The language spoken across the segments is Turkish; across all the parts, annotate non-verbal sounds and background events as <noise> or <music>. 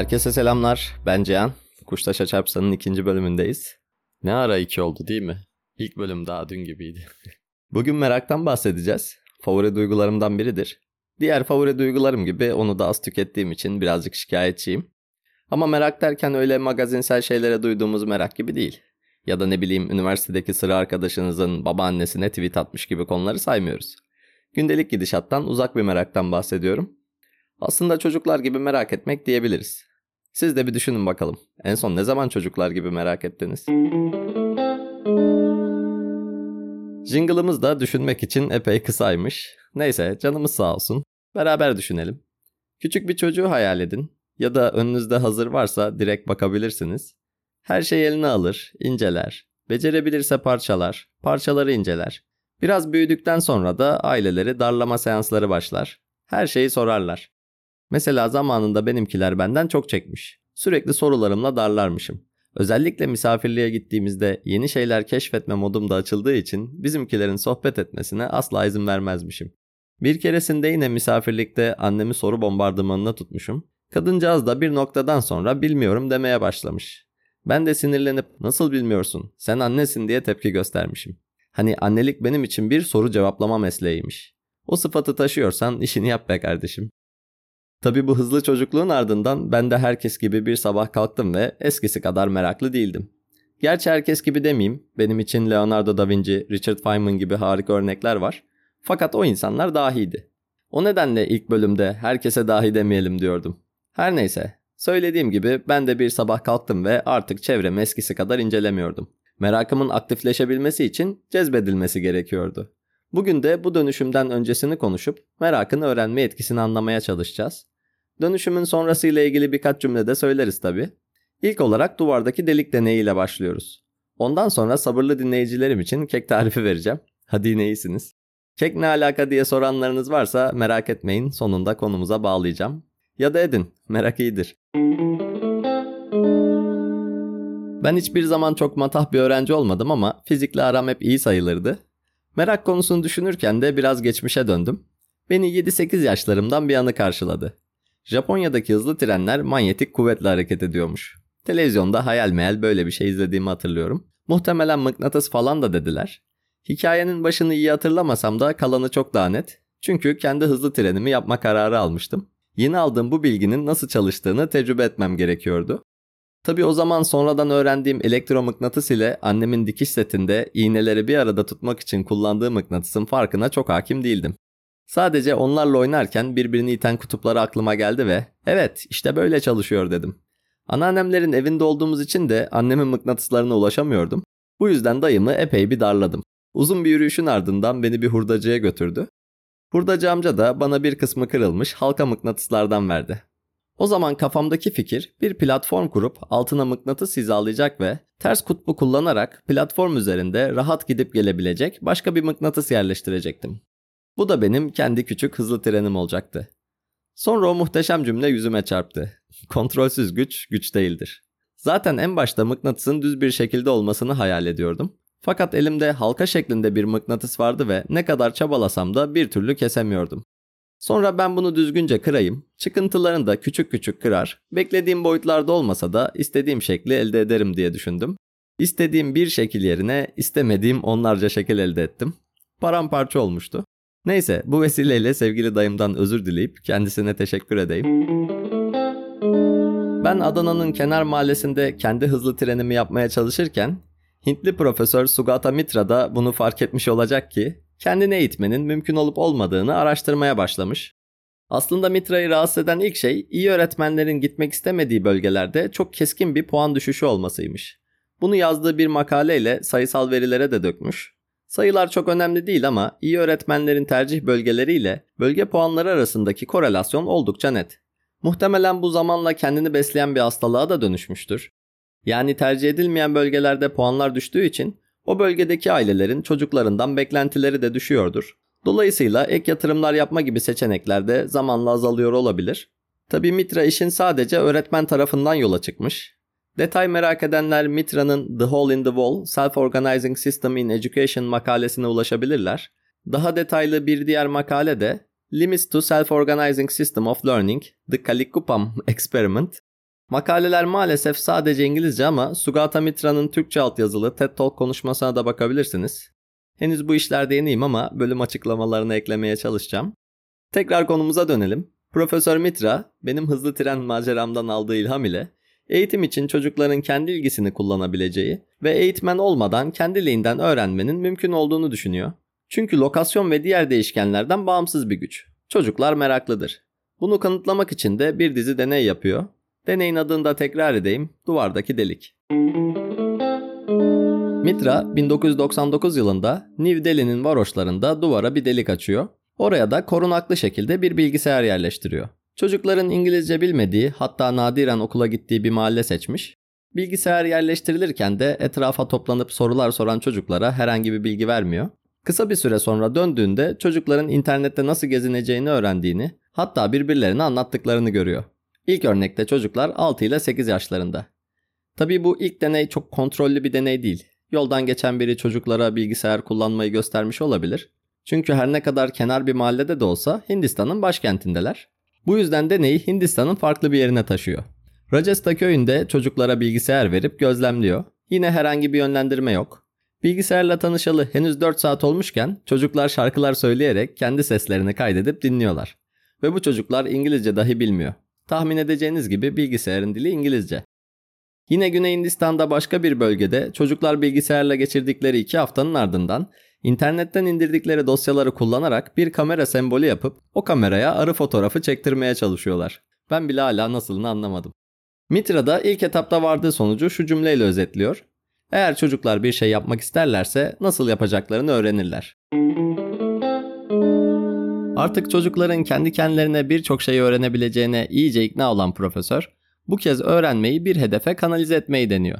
Herkese selamlar. Ben Cihan. Kuştaşa Çarpsan'ın ikinci bölümündeyiz. Ne ara iki oldu değil mi? İlk bölüm daha dün gibiydi. <laughs> Bugün meraktan bahsedeceğiz. Favori duygularımdan biridir. Diğer favori duygularım gibi onu da az tükettiğim için birazcık şikayetçiyim. Ama merak derken öyle magazinsel şeylere duyduğumuz merak gibi değil. Ya da ne bileyim üniversitedeki sıra arkadaşınızın babaannesine tweet atmış gibi konuları saymıyoruz. Gündelik gidişattan uzak bir meraktan bahsediyorum. Aslında çocuklar gibi merak etmek diyebiliriz. Siz de bir düşünün bakalım. En son ne zaman çocuklar gibi merak ettiniz? Jingle'ımız da düşünmek için epey kısaymış. Neyse canımız sağ olsun. Beraber düşünelim. Küçük bir çocuğu hayal edin. Ya da önünüzde hazır varsa direkt bakabilirsiniz. Her şey eline alır, inceler. Becerebilirse parçalar, parçaları inceler. Biraz büyüdükten sonra da aileleri darlama seansları başlar. Her şeyi sorarlar. Mesela zamanında benimkiler benden çok çekmiş. Sürekli sorularımla darlarmışım. Özellikle misafirliğe gittiğimizde yeni şeyler keşfetme modum da açıldığı için bizimkilerin sohbet etmesine asla izin vermezmişim. Bir keresinde yine misafirlikte annemi soru bombardımanına tutmuşum. Kadıncağız da bir noktadan sonra bilmiyorum demeye başlamış. Ben de sinirlenip nasıl bilmiyorsun sen annesin diye tepki göstermişim. Hani annelik benim için bir soru cevaplama mesleğiymiş. O sıfatı taşıyorsan işini yap be kardeşim. Tabi bu hızlı çocukluğun ardından ben de herkes gibi bir sabah kalktım ve eskisi kadar meraklı değildim. Gerçi herkes gibi demeyeyim. Benim için Leonardo da Vinci, Richard Feynman gibi harika örnekler var. Fakat o insanlar dahiydi. O nedenle ilk bölümde herkese dahi demeyelim diyordum. Her neyse, söylediğim gibi ben de bir sabah kalktım ve artık çevremi eskisi kadar incelemiyordum. Merakımın aktifleşebilmesi için cezbedilmesi gerekiyordu. Bugün de bu dönüşümden öncesini konuşup merakın öğrenme etkisini anlamaya çalışacağız. Dönüşümün sonrasıyla ilgili birkaç cümle de söyleriz tabi. İlk olarak duvardaki delik deneyiyle başlıyoruz. Ondan sonra sabırlı dinleyicilerim için kek tarifi vereceğim. Hadi yine iyisiniz. Kek ne alaka diye soranlarınız varsa merak etmeyin sonunda konumuza bağlayacağım. Ya da edin merak iyidir. Ben hiçbir zaman çok matah bir öğrenci olmadım ama fizikle aram hep iyi sayılırdı. Merak konusunu düşünürken de biraz geçmişe döndüm. Beni 7-8 yaşlarımdan bir anı karşıladı. Japonya'daki hızlı trenler manyetik kuvvetle hareket ediyormuş. Televizyonda hayal meyal böyle bir şey izlediğimi hatırlıyorum. Muhtemelen mıknatıs falan da dediler. Hikayenin başını iyi hatırlamasam da kalanı çok daha net. Çünkü kendi hızlı trenimi yapma kararı almıştım. Yeni aldığım bu bilginin nasıl çalıştığını tecrübe etmem gerekiyordu. Tabi o zaman sonradan öğrendiğim elektromıknatıs ile annemin dikiş setinde iğneleri bir arada tutmak için kullandığı mıknatısın farkına çok hakim değildim. Sadece onlarla oynarken birbirini iten kutupları aklıma geldi ve evet işte böyle çalışıyor dedim. Anneannemlerin evinde olduğumuz için de annemin mıknatıslarına ulaşamıyordum. Bu yüzden dayımı epey bir darladım. Uzun bir yürüyüşün ardından beni bir hurdacıya götürdü. Hurdacı amca da bana bir kısmı kırılmış halka mıknatıslardan verdi. O zaman kafamdaki fikir bir platform kurup altına mıknatıs hizalayacak ve ters kutbu kullanarak platform üzerinde rahat gidip gelebilecek başka bir mıknatıs yerleştirecektim. Bu da benim kendi küçük hızlı trenim olacaktı. Sonra o muhteşem cümle yüzüme çarptı. <laughs> Kontrolsüz güç güç değildir. Zaten en başta mıknatısın düz bir şekilde olmasını hayal ediyordum. Fakat elimde halka şeklinde bir mıknatıs vardı ve ne kadar çabalasam da bir türlü kesemiyordum. Sonra ben bunu düzgünce kırayım, çıkıntılarını da küçük küçük kırar, beklediğim boyutlarda olmasa da istediğim şekli elde ederim diye düşündüm. İstediğim bir şekil yerine istemediğim onlarca şekil elde ettim. Paramparça olmuştu. Neyse bu vesileyle sevgili dayımdan özür dileyip kendisine teşekkür edeyim. Ben Adana'nın kenar mahallesinde kendi hızlı trenimi yapmaya çalışırken Hintli profesör Sugata Mitra da bunu fark etmiş olacak ki kendini eğitmenin mümkün olup olmadığını araştırmaya başlamış. Aslında Mitra'yı rahatsız eden ilk şey iyi öğretmenlerin gitmek istemediği bölgelerde çok keskin bir puan düşüşü olmasıymış. Bunu yazdığı bir makaleyle sayısal verilere de dökmüş. Sayılar çok önemli değil ama iyi öğretmenlerin tercih bölgeleriyle bölge puanları arasındaki korelasyon oldukça net. Muhtemelen bu zamanla kendini besleyen bir hastalığa da dönüşmüştür. Yani tercih edilmeyen bölgelerde puanlar düştüğü için o bölgedeki ailelerin çocuklarından beklentileri de düşüyordur. Dolayısıyla ek yatırımlar yapma gibi seçenekler de zamanla azalıyor olabilir. Tabi Mitra işin sadece öğretmen tarafından yola çıkmış. Detay merak edenler Mitra'nın The Hole in the Wall Self-Organizing System in Education makalesine ulaşabilirler. Daha detaylı bir diğer makale de Limits to Self-Organizing System of Learning The Kalikupam Experiment Makaleler maalesef sadece İngilizce ama Sugata Mitra'nın Türkçe altyazılı TED Talk konuşmasına da bakabilirsiniz. Henüz bu işlerde yeniyim ama bölüm açıklamalarını eklemeye çalışacağım. Tekrar konumuza dönelim. Profesör Mitra, benim hızlı tren maceramdan aldığı ilham ile eğitim için çocukların kendi ilgisini kullanabileceği ve eğitmen olmadan kendiliğinden öğrenmenin mümkün olduğunu düşünüyor. Çünkü lokasyon ve diğer değişkenlerden bağımsız bir güç. Çocuklar meraklıdır. Bunu kanıtlamak için de bir dizi deney yapıyor. Deneyin adını da tekrar edeyim. Duvardaki delik. Mitra 1999 yılında New Delhi'nin varoşlarında duvara bir delik açıyor. Oraya da korunaklı şekilde bir bilgisayar yerleştiriyor. Çocukların İngilizce bilmediği hatta nadiren okula gittiği bir mahalle seçmiş. Bilgisayar yerleştirilirken de etrafa toplanıp sorular soran çocuklara herhangi bir bilgi vermiyor. Kısa bir süre sonra döndüğünde çocukların internette nasıl gezineceğini öğrendiğini, hatta birbirlerine anlattıklarını görüyor. İlk örnekte çocuklar 6 ile 8 yaşlarında. Tabii bu ilk deney çok kontrollü bir deney değil. Yoldan geçen biri çocuklara bilgisayar kullanmayı göstermiş olabilir. Çünkü her ne kadar kenar bir mahallede de olsa Hindistan'ın başkentindeler. Bu yüzden deneyi Hindistan'ın farklı bir yerine taşıyor. Rajasthan köyünde çocuklara bilgisayar verip gözlemliyor. Yine herhangi bir yönlendirme yok. Bilgisayarla tanışalı henüz 4 saat olmuşken çocuklar şarkılar söyleyerek kendi seslerini kaydedip dinliyorlar. Ve bu çocuklar İngilizce dahi bilmiyor. Tahmin edeceğiniz gibi bilgisayarın dili İngilizce. Yine Güney Hindistan'da başka bir bölgede çocuklar bilgisayarla geçirdikleri 2 haftanın ardından internetten indirdikleri dosyaları kullanarak bir kamera sembolü yapıp o kameraya arı fotoğrafı çektirmeye çalışıyorlar. Ben bile hala nasılını anlamadım. Mitra da ilk etapta vardığı sonucu şu cümleyle özetliyor. Eğer çocuklar bir şey yapmak isterlerse nasıl yapacaklarını öğrenirler. Artık çocukların kendi kendilerine birçok şey öğrenebileceğine iyice ikna olan profesör, bu kez öğrenmeyi bir hedefe kanalize etmeyi deniyor.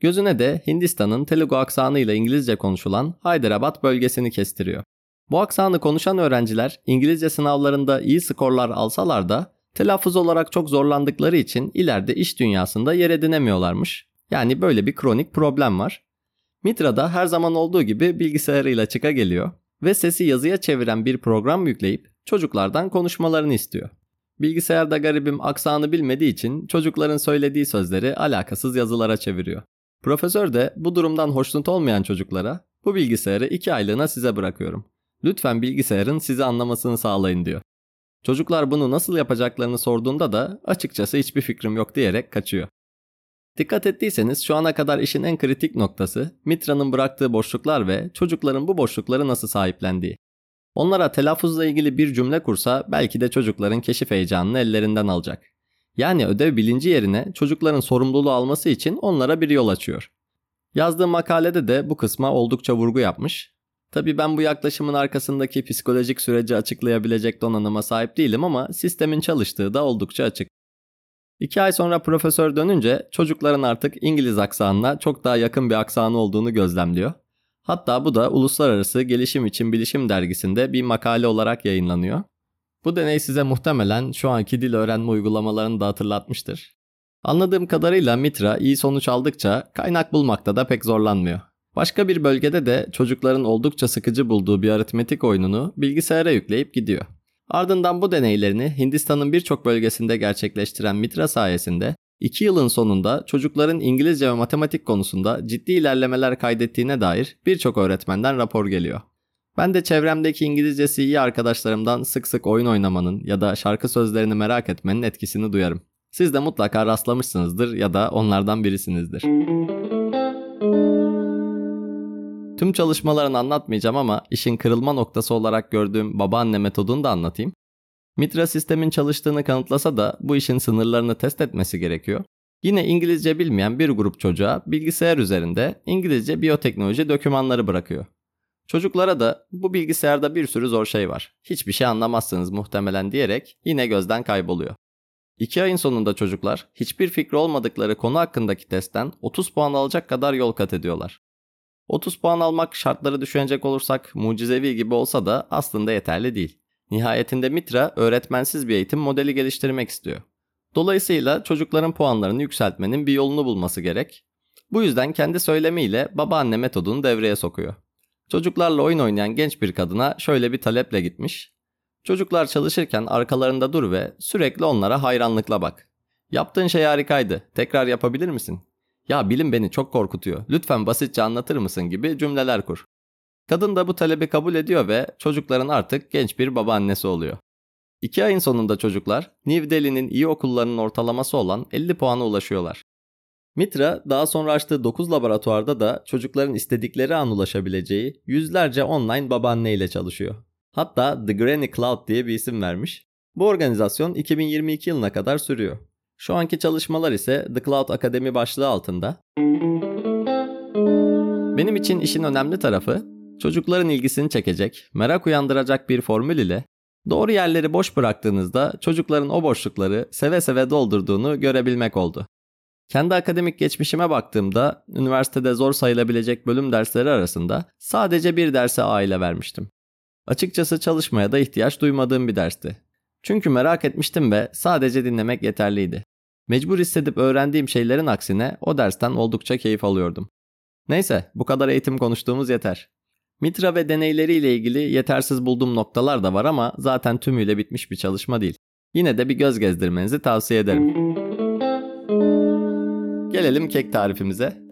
Gözüne de Hindistan'ın Telugu aksanıyla İngilizce konuşulan Hyderabad bölgesini kestiriyor. Bu aksanı konuşan öğrenciler İngilizce sınavlarında iyi skorlar alsalar da telaffuz olarak çok zorlandıkları için ileride iş dünyasında yer edinemiyorlarmış. Yani böyle bir kronik problem var. Mitra da her zaman olduğu gibi bilgisayarıyla çıka geliyor ve sesi yazıya çeviren bir program yükleyip çocuklardan konuşmalarını istiyor. Bilgisayarda garibim aksanı bilmediği için çocukların söylediği sözleri alakasız yazılara çeviriyor. Profesör de bu durumdan hoşnut olmayan çocuklara bu bilgisayarı iki aylığına size bırakıyorum. Lütfen bilgisayarın sizi anlamasını sağlayın diyor. Çocuklar bunu nasıl yapacaklarını sorduğunda da açıkçası hiçbir fikrim yok diyerek kaçıyor. Dikkat ettiyseniz şu ana kadar işin en kritik noktası Mitra'nın bıraktığı boşluklar ve çocukların bu boşlukları nasıl sahiplendiği. Onlara telaffuzla ilgili bir cümle kursa belki de çocukların keşif heyecanını ellerinden alacak. Yani ödev bilinci yerine çocukların sorumluluğu alması için onlara bir yol açıyor. Yazdığım makalede de bu kısma oldukça vurgu yapmış. Tabi ben bu yaklaşımın arkasındaki psikolojik süreci açıklayabilecek donanıma sahip değilim ama sistemin çalıştığı da oldukça açık. İki ay sonra profesör dönünce çocukların artık İngiliz aksanına çok daha yakın bir aksanı olduğunu gözlemliyor. Hatta bu da Uluslararası Gelişim için Bilişim dergisinde bir makale olarak yayınlanıyor. Bu deney size muhtemelen şu anki dil öğrenme uygulamalarını da hatırlatmıştır. Anladığım kadarıyla Mitra iyi sonuç aldıkça kaynak bulmakta da pek zorlanmıyor. Başka bir bölgede de çocukların oldukça sıkıcı bulduğu bir aritmetik oyununu bilgisayara yükleyip gidiyor. Ardından bu deneylerini Hindistan'ın birçok bölgesinde gerçekleştiren Mitra sayesinde 2 yılın sonunda çocukların İngilizce ve matematik konusunda ciddi ilerlemeler kaydettiğine dair birçok öğretmenden rapor geliyor. Ben de çevremdeki İngilizcesi iyi arkadaşlarımdan sık sık oyun oynamanın ya da şarkı sözlerini merak etmenin etkisini duyarım. Siz de mutlaka rastlamışsınızdır ya da onlardan birisinizdir. Tüm çalışmalarını anlatmayacağım ama işin kırılma noktası olarak gördüğüm babaanne metodunu da anlatayım. Mitra sistemin çalıştığını kanıtlasa da bu işin sınırlarını test etmesi gerekiyor. Yine İngilizce bilmeyen bir grup çocuğa bilgisayar üzerinde İngilizce biyoteknoloji dokümanları bırakıyor. Çocuklara da bu bilgisayarda bir sürü zor şey var. Hiçbir şey anlamazsınız muhtemelen diyerek yine gözden kayboluyor. İki ayın sonunda çocuklar hiçbir fikri olmadıkları konu hakkındaki testten 30 puan alacak kadar yol kat ediyorlar. 30 puan almak şartları düşünecek olursak mucizevi gibi olsa da aslında yeterli değil. Nihayetinde Mitra öğretmensiz bir eğitim modeli geliştirmek istiyor. Dolayısıyla çocukların puanlarını yükseltmenin bir yolunu bulması gerek. Bu yüzden kendi söylemiyle babaanne metodunu devreye sokuyor. Çocuklarla oyun oynayan genç bir kadına şöyle bir taleple gitmiş. Çocuklar çalışırken arkalarında dur ve sürekli onlara hayranlıkla bak. Yaptığın şey harikaydı. Tekrar yapabilir misin? Ya bilim beni çok korkutuyor. Lütfen basitçe anlatır mısın gibi cümleler kur. Kadın da bu talebi kabul ediyor ve çocukların artık genç bir babaannesi oluyor. İki ayın sonunda çocuklar New Delhi'nin iyi okullarının ortalaması olan 50 puana ulaşıyorlar. Mitra daha sonra açtığı 9 laboratuvarda da çocukların istedikleri an ulaşabileceği yüzlerce online babaanne ile çalışıyor. Hatta The Granny Cloud diye bir isim vermiş. Bu organizasyon 2022 yılına kadar sürüyor. Şu anki çalışmalar ise The Cloud Akademi başlığı altında. Benim için işin önemli tarafı çocukların ilgisini çekecek, merak uyandıracak bir formül ile doğru yerleri boş bıraktığınızda çocukların o boşlukları seve seve doldurduğunu görebilmek oldu. Kendi akademik geçmişime baktığımda üniversitede zor sayılabilecek bölüm dersleri arasında sadece bir derse aile vermiştim. Açıkçası çalışmaya da ihtiyaç duymadığım bir dersti. Çünkü merak etmiştim ve sadece dinlemek yeterliydi. Mecbur hissedip öğrendiğim şeylerin aksine o dersten oldukça keyif alıyordum. Neyse bu kadar eğitim konuştuğumuz yeter. Mitra ve deneyleriyle ilgili yetersiz bulduğum noktalar da var ama zaten tümüyle bitmiş bir çalışma değil. Yine de bir göz gezdirmenizi tavsiye ederim. Gelelim kek tarifimize.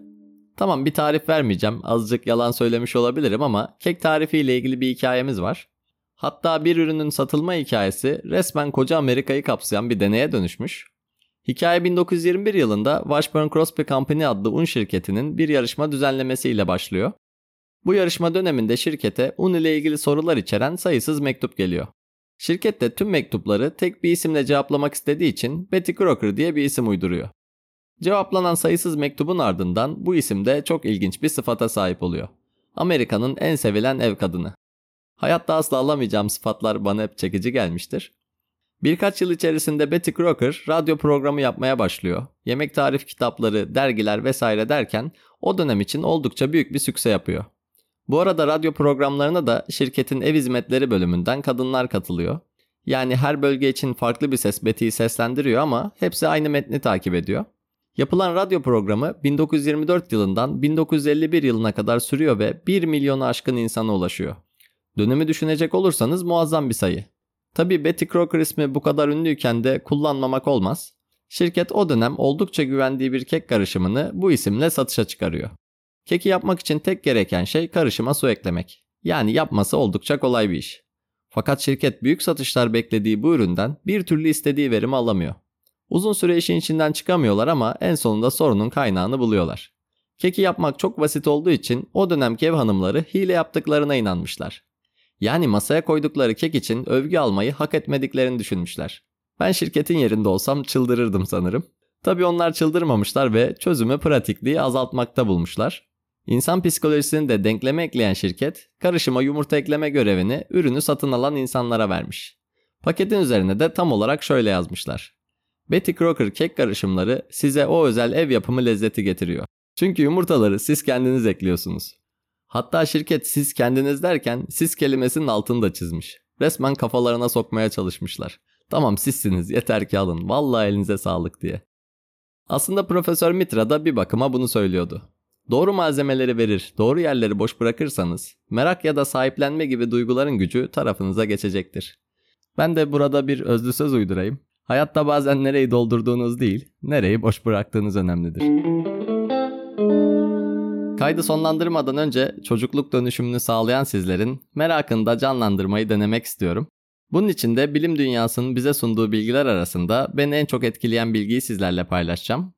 Tamam bir tarif vermeyeceğim. Azıcık yalan söylemiş olabilirim ama kek tarifiyle ilgili bir hikayemiz var. Hatta bir ürünün satılma hikayesi resmen koca Amerika'yı kapsayan bir deneye dönüşmüş. Hikaye 1921 yılında Washburn Crosby Company adlı un şirketinin bir yarışma düzenlemesiyle başlıyor. Bu yarışma döneminde şirkete un ile ilgili sorular içeren sayısız mektup geliyor. Şirket de tüm mektupları tek bir isimle cevaplamak istediği için Betty Crocker diye bir isim uyduruyor. Cevaplanan sayısız mektubun ardından bu isim de çok ilginç bir sıfata sahip oluyor. Amerika'nın en sevilen ev kadını. Hayatta asla alamayacağım sıfatlar bana hep çekici gelmiştir. Birkaç yıl içerisinde Betty Crocker radyo programı yapmaya başlıyor. Yemek tarif kitapları, dergiler vesaire derken o dönem için oldukça büyük bir sükse yapıyor. Bu arada radyo programlarına da şirketin ev hizmetleri bölümünden kadınlar katılıyor. Yani her bölge için farklı bir ses Betty'yi seslendiriyor ama hepsi aynı metni takip ediyor. Yapılan radyo programı 1924 yılından 1951 yılına kadar sürüyor ve 1 milyonu aşkın insana ulaşıyor. Dönemi düşünecek olursanız muazzam bir sayı. Tabi Betty Crocker ismi bu kadar ünlüyken de kullanmamak olmaz. Şirket o dönem oldukça güvendiği bir kek karışımını bu isimle satışa çıkarıyor. Keki yapmak için tek gereken şey karışıma su eklemek. Yani yapması oldukça kolay bir iş. Fakat şirket büyük satışlar beklediği bu üründen bir türlü istediği verimi alamıyor. Uzun süre işin içinden çıkamıyorlar ama en sonunda sorunun kaynağını buluyorlar. Keki yapmak çok basit olduğu için o dönemki ev hanımları hile yaptıklarına inanmışlar. Yani masaya koydukları kek için övgü almayı hak etmediklerini düşünmüşler. Ben şirketin yerinde olsam çıldırırdım sanırım. Tabi onlar çıldırmamışlar ve çözümü pratikliği azaltmakta bulmuşlar. İnsan psikolojisini de denkleme ekleyen şirket, karışıma yumurta ekleme görevini ürünü satın alan insanlara vermiş. Paketin üzerine de tam olarak şöyle yazmışlar. Betty Crocker kek karışımları size o özel ev yapımı lezzeti getiriyor. Çünkü yumurtaları siz kendiniz ekliyorsunuz. Hatta şirket siz kendiniz derken siz kelimesinin altını da çizmiş. Resmen kafalarına sokmaya çalışmışlar. Tamam sizsiniz yeter ki alın vallahi elinize sağlık diye. Aslında Profesör Mitra da bir bakıma bunu söylüyordu. Doğru malzemeleri verir, doğru yerleri boş bırakırsanız merak ya da sahiplenme gibi duyguların gücü tarafınıza geçecektir. Ben de burada bir özlü söz uydurayım. Hayatta bazen nereyi doldurduğunuz değil, nereyi boş bıraktığınız önemlidir. Kaydı sonlandırmadan önce çocukluk dönüşümünü sağlayan sizlerin merakını da canlandırmayı denemek istiyorum. Bunun için de bilim dünyasının bize sunduğu bilgiler arasında beni en çok etkileyen bilgiyi sizlerle paylaşacağım.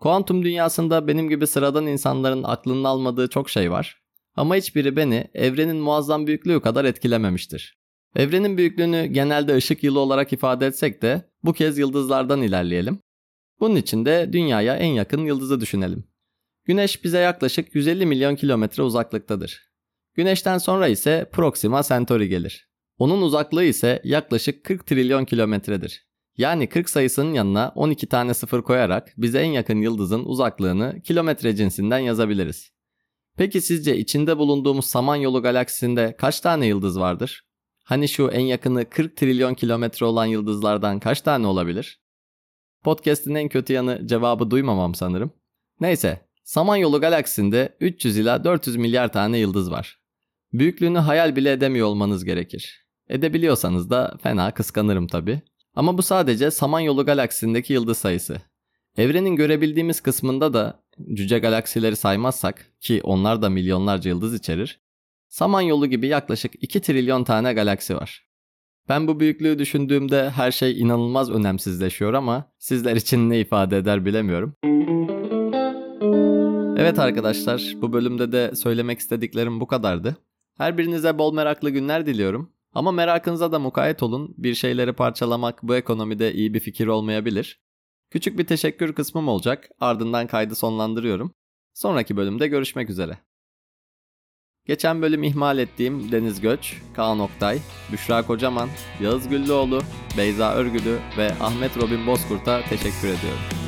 Kuantum dünyasında benim gibi sıradan insanların aklının almadığı çok şey var. Ama hiçbiri beni evrenin muazzam büyüklüğü kadar etkilememiştir. Evrenin büyüklüğünü genelde ışık yılı olarak ifade etsek de bu kez yıldızlardan ilerleyelim. Bunun için de dünyaya en yakın yıldızı düşünelim. Güneş bize yaklaşık 150 milyon kilometre uzaklıktadır. Güneşten sonra ise Proxima Centauri gelir. Onun uzaklığı ise yaklaşık 40 trilyon kilometredir. Yani 40 sayısının yanına 12 tane sıfır koyarak bize en yakın yıldızın uzaklığını kilometre cinsinden yazabiliriz. Peki sizce içinde bulunduğumuz Samanyolu galaksisinde kaç tane yıldız vardır? Hani şu en yakını 40 trilyon kilometre olan yıldızlardan kaç tane olabilir? Podcast'in en kötü yanı cevabı duymamam sanırım. Neyse, Samanyolu galaksisinde 300 ila 400 milyar tane yıldız var. Büyüklüğünü hayal bile edemiyor olmanız gerekir. Edebiliyorsanız da fena kıskanırım tabi. Ama bu sadece Samanyolu galaksisindeki yıldız sayısı. Evrenin görebildiğimiz kısmında da cüce galaksileri saymazsak ki onlar da milyonlarca yıldız içerir, Samanyolu gibi yaklaşık 2 trilyon tane galaksi var. Ben bu büyüklüğü düşündüğümde her şey inanılmaz önemsizleşiyor ama sizler için ne ifade eder bilemiyorum. Evet arkadaşlar, bu bölümde de söylemek istediklerim bu kadardı. Her birinize bol meraklı günler diliyorum. Ama merakınıza da mukayyet olun. Bir şeyleri parçalamak bu ekonomide iyi bir fikir olmayabilir. Küçük bir teşekkür kısmım olacak. Ardından kaydı sonlandırıyorum. Sonraki bölümde görüşmek üzere. Geçen bölüm ihmal ettiğim Deniz Göç, Kaan Oktay, Büşra Kocaman, Yağız Güllüoğlu, Beyza Örgülü ve Ahmet Robin Bozkurt'a teşekkür ediyorum.